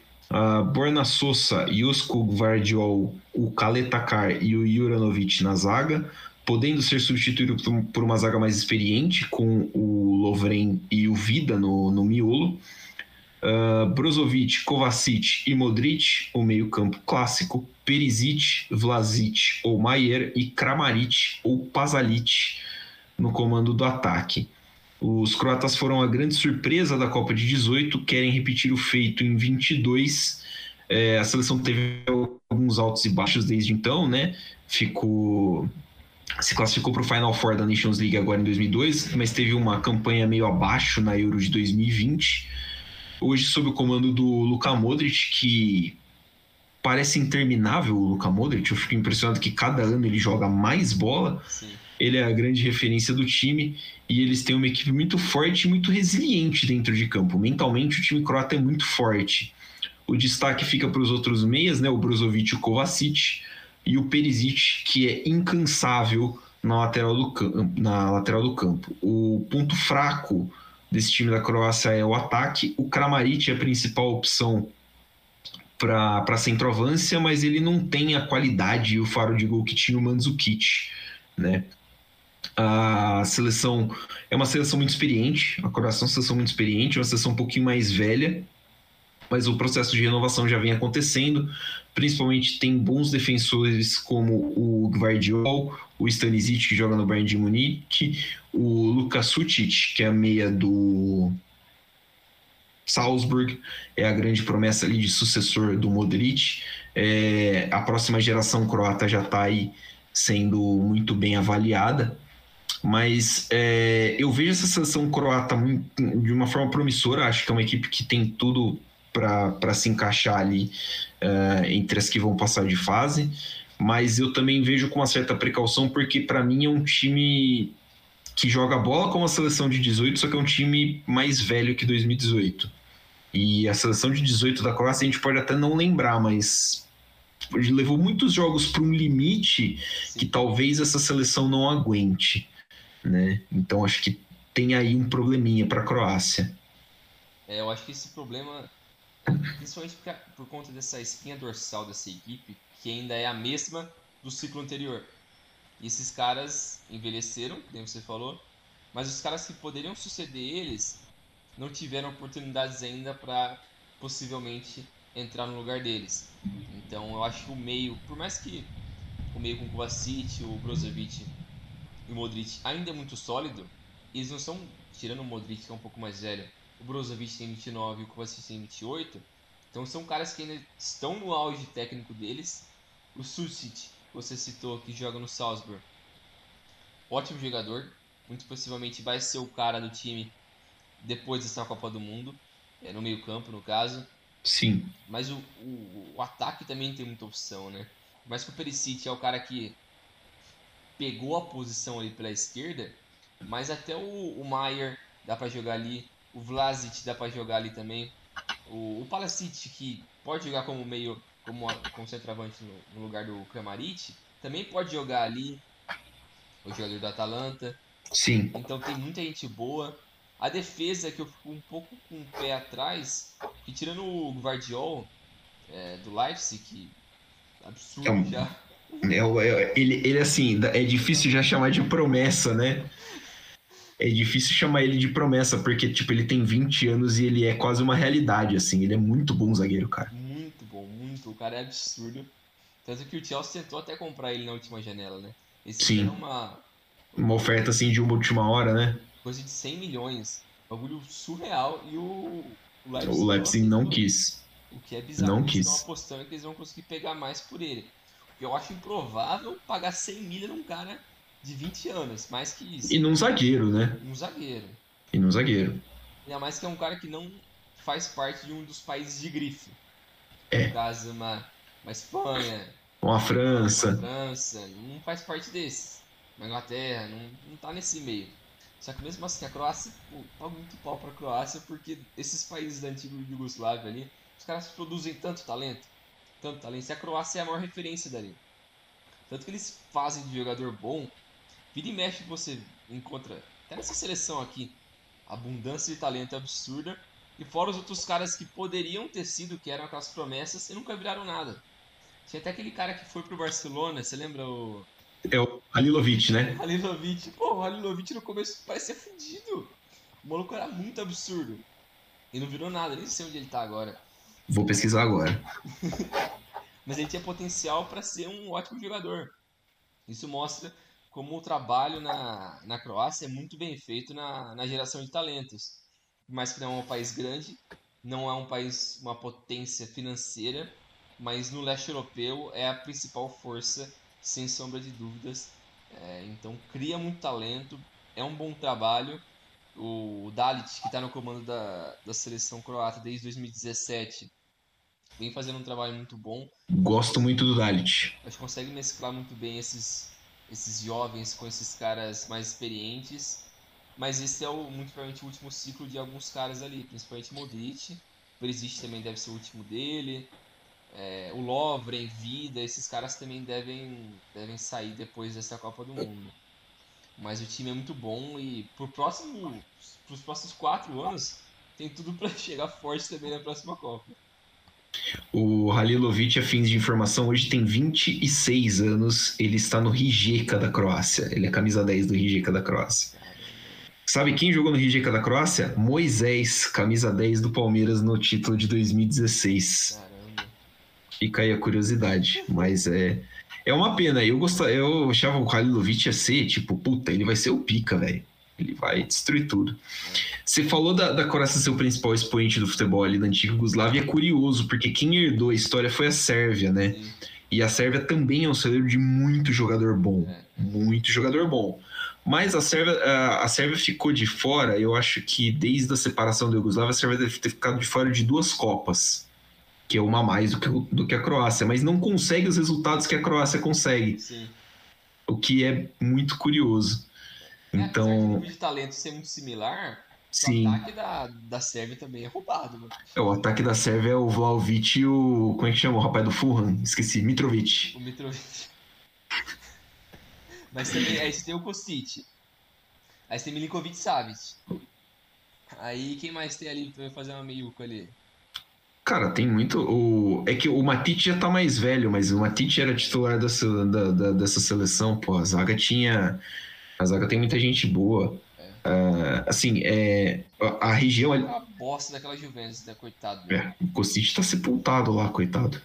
Borna Sosa, Josko Gvardiol, o Kaletakar e o Juranovic na zaga, podendo ser substituído por uma zaga mais experiente, com o Lovren e o Vida no, no miolo. Uh, Brozovic, Kovacic e Modric, o meio-campo clássico. Perisic, Vlasic ou Maier e Kramaric ou Pasalic no comando do ataque. Os croatas foram a grande surpresa da Copa de 18, querem repetir o feito em 22. É, a seleção teve alguns altos e baixos desde então, né? Ficou se classificou para o Final Four da Nations League agora em 2002, mas teve uma campanha meio abaixo na Euro de 2020. Hoje, sob o comando do Luka Modric, que parece interminável o Luka Modric, eu fico impressionado que cada ano ele joga mais bola. Sim ele é a grande referência do time e eles têm uma equipe muito forte e muito resiliente dentro de campo. Mentalmente, o time croata é muito forte. O destaque fica para os outros meias, né? o Brozovic e o Kovacic, e o Perisic, que é incansável na lateral do, na lateral do campo. O ponto fraco desse time da Croácia é o ataque. O Kramaric é a principal opção para centroavância, mas ele não tem a qualidade e o faro de gol que tinha o Mandzukic, né? A seleção é uma seleção muito experiente, a Croácia é uma seleção muito experiente, uma seleção um pouquinho mais velha, mas o processo de renovação já vem acontecendo. Principalmente tem bons defensores como o Gvardiol, o Stanisic, que joga no Bayern de Munique, o Luka Sucic, que é a meia do Salzburg, é a grande promessa ali de sucessor do Modric. É, a próxima geração croata já está aí sendo muito bem avaliada. Mas é, eu vejo essa seleção croata de uma forma promissora. Acho que é uma equipe que tem tudo para se encaixar ali uh, entre as que vão passar de fase. Mas eu também vejo com uma certa precaução, porque para mim é um time que joga bola como a seleção de 18, só que é um time mais velho que 2018. E a seleção de 18 da Croácia a gente pode até não lembrar, mas levou muitos jogos para um limite Sim. que talvez essa seleção não aguente né? Então acho que tem aí um probleminha para a Croácia. É, eu acho que esse problema, principalmente por, por conta dessa espinha dorsal dessa equipe, que ainda é a mesma do ciclo anterior. E esses caras envelheceram, como você falou, mas os caras que poderiam suceder eles não tiveram oportunidades ainda para possivelmente entrar no lugar deles. Então eu acho que o meio, por mais que o meio com o Kovacic, o Brozovic e o Modric ainda é muito sólido, eles não são, tirando o Modric que é um pouco mais velho, o Brozovic tem 29 e o Kovacic tem 28, então são caras que ainda estão no auge técnico deles. O Susic, você citou, que joga no Salzburg, ótimo jogador, muito possivelmente vai ser o cara do time depois dessa Copa do Mundo, é, no meio campo no caso. Sim. Mas o, o, o ataque também tem muita opção, né? Mas que o Perisic é o cara que pegou a posição ali pela esquerda, mas até o, o Maier dá para jogar ali, o Vlasic dá para jogar ali também, o, o Palasic que pode jogar como meio, como, como centroavante no, no lugar do Kramaric, também pode jogar ali, o jogador do Atalanta. Sim. Então tem muita gente boa. A defesa que eu fico um pouco com o pé atrás, que tirando o Guardiol é, do Leipzig, que absurdo É um- já. É, é, ele, ele, assim, é difícil já chamar de promessa, né? É difícil chamar ele de promessa, porque, tipo, ele tem 20 anos e ele é quase uma realidade, assim. Ele é muito bom zagueiro, cara. Muito bom, muito. O cara é absurdo. Tanto que o Chelsea tentou até comprar ele na última janela, né? Esse Sim. era uma Uma oferta, assim, de uma última hora, né? coisa de 100 milhões. Bagulho surreal. E o, o Leipzig, O Leipzig não quis. O que é bizarro. não eles quis. estão apostando que eles vão conseguir pegar mais por ele. Eu acho improvável pagar 100 milha num cara de 20 anos. Mais que isso. E num zagueiro, né? Um zagueiro. E num zagueiro. Ainda mais que é um cara que não faz parte de um dos países de grife. É. No caso, uma, uma Espanha, Com a França. uma França, não faz parte desses. Uma Inglaterra, não, não tá nesse meio. Só que mesmo assim, a Croácia, pô, tá muito pau pra Croácia, porque esses países da antiga Yugoslávia ali, os caras produzem tanto talento, tanto talento. E a Croácia é a maior referência dali. Tanto que eles fazem de jogador bom. Vira e mexe você encontra, até nessa seleção aqui, abundância de talento absurda. E fora os outros caras que poderiam ter sido, que eram aquelas promessas, e nunca viraram nada. Tinha até aquele cara que foi pro Barcelona, você lembra o É o Halilovic, né? Halilovic? Pô, o Halilovic no começo parecia fudido. O maluco era muito absurdo. E não virou nada, nem sei onde ele tá agora. Vou pesquisar agora. Mas ele tinha potencial para ser um ótimo jogador. Isso mostra como o trabalho na, na Croácia é muito bem feito na, na geração de talentos. Mais que não é um país grande, não é um país, uma potência financeira, mas no leste europeu é a principal força, sem sombra de dúvidas. É, então cria muito talento, é um bom trabalho. O Dalit, que está no comando da, da seleção croata desde 2017, vem fazendo um trabalho muito bom. Gosto muito do Dalit. Acho que consegue mesclar muito bem esses, esses jovens com esses caras mais experientes. Mas esse é o, muito provavelmente o último ciclo de alguns caras ali, principalmente Modric. Perisic também deve ser o último dele. É, o Lovren, Vida, esses caras também devem, devem sair depois dessa Copa do Mundo. Mas o time é muito bom e pro próximo, pros próximos quatro anos tem tudo para chegar forte também na próxima Copa. O Halilovic, a fins de informação, hoje tem 26 anos. Ele está no Rijeka da Croácia. Ele é camisa 10 do Rijeka da Croácia. Sabe quem jogou no Rijeka da Croácia? Moisés, camisa 10 do Palmeiras no título de 2016. Caramba. Fica aí a curiosidade. Mas é. É uma pena. Eu gostava, eu achava o Halilovic ia ser, tipo, puta, ele vai ser o pica, velho. Ele vai destruir tudo. Você falou da, da Croácia ser o principal expoente do futebol ali na antiga Yugoslávia. É curioso, porque quem herdou a história foi a Sérvia, né? Sim. E a Sérvia também é um celeiro de muito jogador bom. É. Muito jogador bom. Mas a Sérvia, a, a Sérvia ficou de fora, eu acho que desde a separação da Yugoslávia, a Sérvia deve ter ficado de fora de duas Copas. Que é uma a mais do que, do que a Croácia. Mas não consegue os resultados que a Croácia consegue. Sim. O que é muito curioso. É, apesar de o Então, nível de talento ser muito similar, sim. o ataque da, da Sérvia também é roubado. Mano. É, o ataque da Sérvia é o Vlaovic e o. Como é que chama? O rapaz do Fulham? Esqueci. Mitrovic. O Mitrovic. Mas também, aí você tem o Kostic. Aí você tem Milinkovic Savic. Aí quem mais tem ali pra fazer uma meiuca ali? Cara, tem muito. O... É que o Matic já tá mais velho, mas o Matic era titular dessa, da, da- dessa seleção, pô. A zaga tinha. A zaga tem muita gente boa. Ah, assim, é... a, a região. ali- Uma bosta daquela Juventus, né? Coitado. É, o Kostic tá sepultado lá, coitado.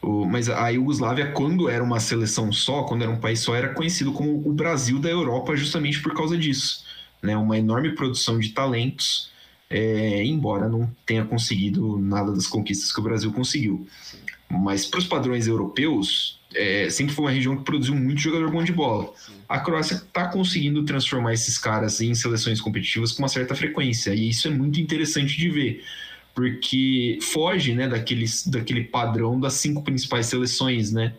O- mas a Iugoslávia, quando era uma seleção só, quando era um país só, era conhecido como o Brasil da Europa justamente por causa disso. Né? Uma enorme produção de talentos, é, embora não tenha conseguido nada das conquistas que o Brasil conseguiu. Sim, Mas para os padrões europeus, é, sempre foi uma região que produziu muito jogador bom de bola. sim. A Croácia está conseguindo transformar esses caras em seleções competitivas com uma certa frequência, e isso é muito interessante de ver. porque foge, né, daquele, daquele padrão das cinco principais seleções, né?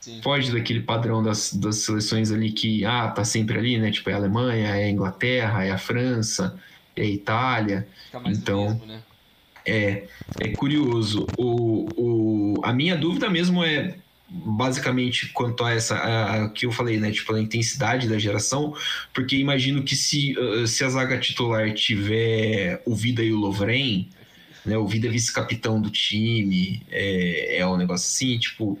Sim. Foge daquele padrão das, das seleções ali que, ah, tá sempre ali, né? Tipo, é a Alemanha, é a Inglaterra, é a França, é a Itália. Então, mesmo, né? É, é curioso. O, o, a minha dúvida mesmo é basicamente quanto a essa a, a que eu falei, né? Tipo, a intensidade da geração, porque imagino que se, uh, se a zaga titular tiver o Vida e o Lovren, né? O Vida é vice-capitão do time, é, é um negócio assim, tipo.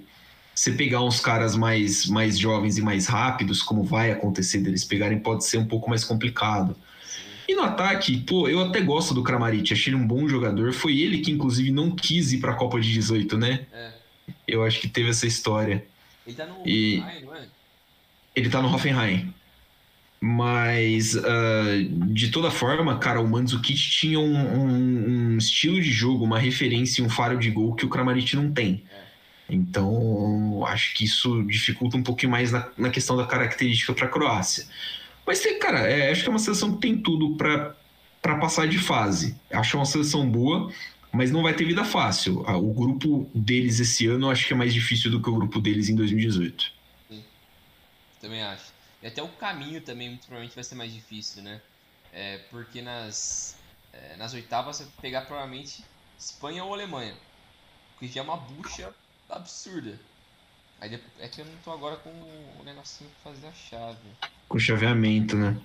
Você pegar uns caras mais, mais jovens e mais rápidos, como vai acontecer deles pegarem, pode ser um pouco mais complicado. E no ataque, pô, eu até gosto do Kramaric, achei ele um bom jogador. Foi ele que, inclusive, não quis ir pra Copa de 18, né? É. Eu acho que teve essa história. Ele tá no E- Ai, não é? Ele tá no Hoffenheim. Mas, ah, de toda forma, cara, o Mandzukic tinha um, um- um estilo de jogo, uma referência e um faro de gol que o Kramaric não tem. Então, acho que isso dificulta um pouquinho mais na, na questão da característica para a Croácia. Mas, cara, é, acho que é uma seleção que tem tudo para passar de fase. Acho uma seleção boa, mas não vai ter vida fácil. Ah, O grupo deles esse ano eu acho que é mais difícil do que o grupo deles em 2018. Também acho. E até o caminho também, muito provavelmente, vai ser mais difícil, né? É, porque nas, é, nas oitavas você vai pegar provavelmente Espanha ou Alemanha. Que já é uma bucha absurda. Aí depois, é que eu não tô agora com o negocinho pra fazer a chave. Com chaveamento, né?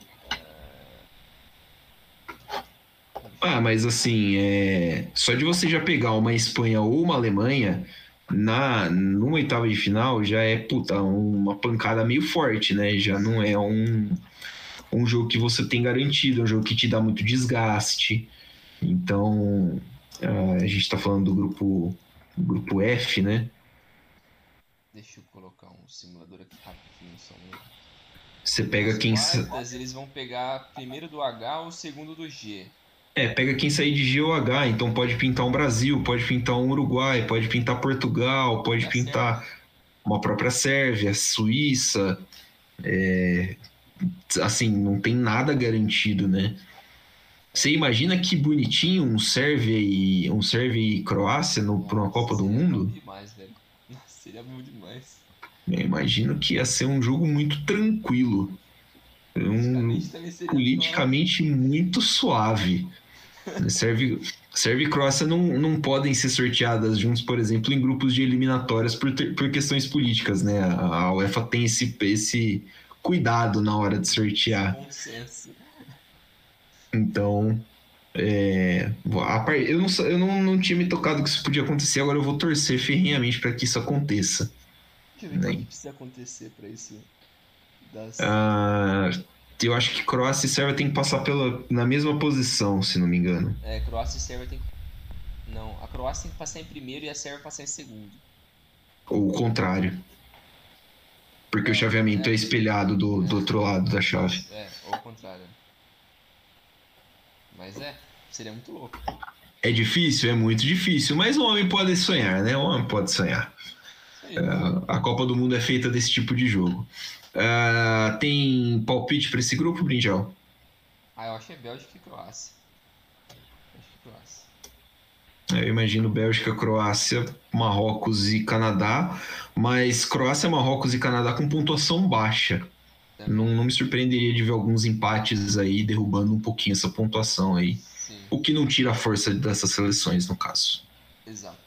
Ah, mas assim, é... só de você já pegar uma Espanha ou uma Alemanha na numa oitava de final já é puta, uma pancada meio forte, né? Já não é um, um jogo que você tem garantido, é um jogo que te dá muito desgaste. Então, ah, a gente tá falando do grupo, grupo F, né? Deixa eu colocar um simulador aqui rapidinho só um. Você pega Nas quem. quartas, eles vão pegar primeiro do H ou segundo do G. É, pega quem sair de G ou H, então pode pintar um Brasil, pode pintar um Uruguai, pode pintar Portugal, pode Tá pintar uma própria Sérvia, Suíça. é, assim, não tem nada garantido, né? Você imagina que bonitinho um Sérvia e um Sérvia e Croácia no, pra uma Copa do Seria Mundo? bom demais, velho. Nossa, seria bom demais. Eu imagino que ia ser um jogo muito tranquilo. Um, Politicamente politicamente muito suave. Serve, Serve e Croácia não, não podem ser sorteadas juntos, por exemplo, em grupos de eliminatórias por, ter- por questões políticas, né? A, a UEFA tem esse, esse cuidado na hora de sortear. Então, é, a eu, não, eu não, não tinha me tocado que isso podia acontecer, agora eu vou torcer ferrenhamente para que isso aconteça. O Nem. que precisa acontecer pra isso. Das... Ah, eu acho que Croácia e Sérvia tem que passar pela, na mesma posição, se não me engano. É, Croácia e Sérvia tem que. Não, a Croácia tem que passar em primeiro e a Sérvia passar em segundo. Ou o contrário. Porque o chaveamento é espelhado do, do outro lado da chave. É, ou o contrário. Mas é, seria muito louco. É difícil? É muito difícil, mas o homem pode sonhar, né? O homem pode sonhar. Aí. A Copa do Mundo é feita desse tipo de jogo. Ah, tem palpite para esse grupo, Brinjal? Ah, eu acho que é Bélgica e Croácia. É. Eu imagino Bélgica, Croácia, Marrocos e Canadá, mas Croácia, Marrocos e Canadá com pontuação baixa. Não, não me surpreenderia de ver alguns empates aí derrubando um pouquinho essa pontuação aí. Sim, O que não tira a força dessas seleções, no caso. exato.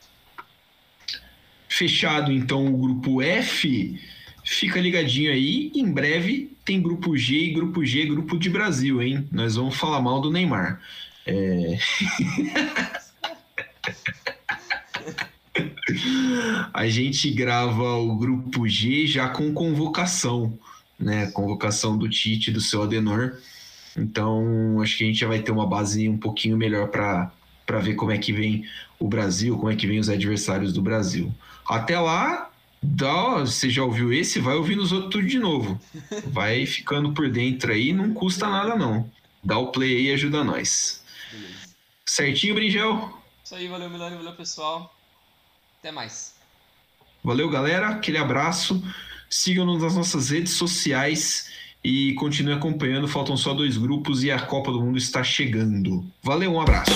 Fechado então o grupo F. Fica ligadinho aí. Em breve tem grupo G e grupo G, grupo de Brasil, hein? Nós vamos falar mal do Neymar. É... A gente grava o grupo G já com convocação, né? Convocação do Tite, do seu Adenor. Então, acho que a gente já vai ter uma base um pouquinho melhor para ver como é que vem o Brasil, como é que vem os adversários do Brasil. Até lá, dá, você já ouviu esse? Vai ouvindo os outros tudo de novo. Vai ficando por dentro aí, não custa nada não. Dá o play aí e ajuda nós. Beleza. Certinho, Bringel? Isso aí, valeu Milani, valeu pessoal. Até mais. Valeu, galera. Aquele abraço. Sigam-nos nas nossas redes sociais e continue acompanhando. Faltam só dois grupos e a Copa do Mundo está chegando. Valeu, um abraço.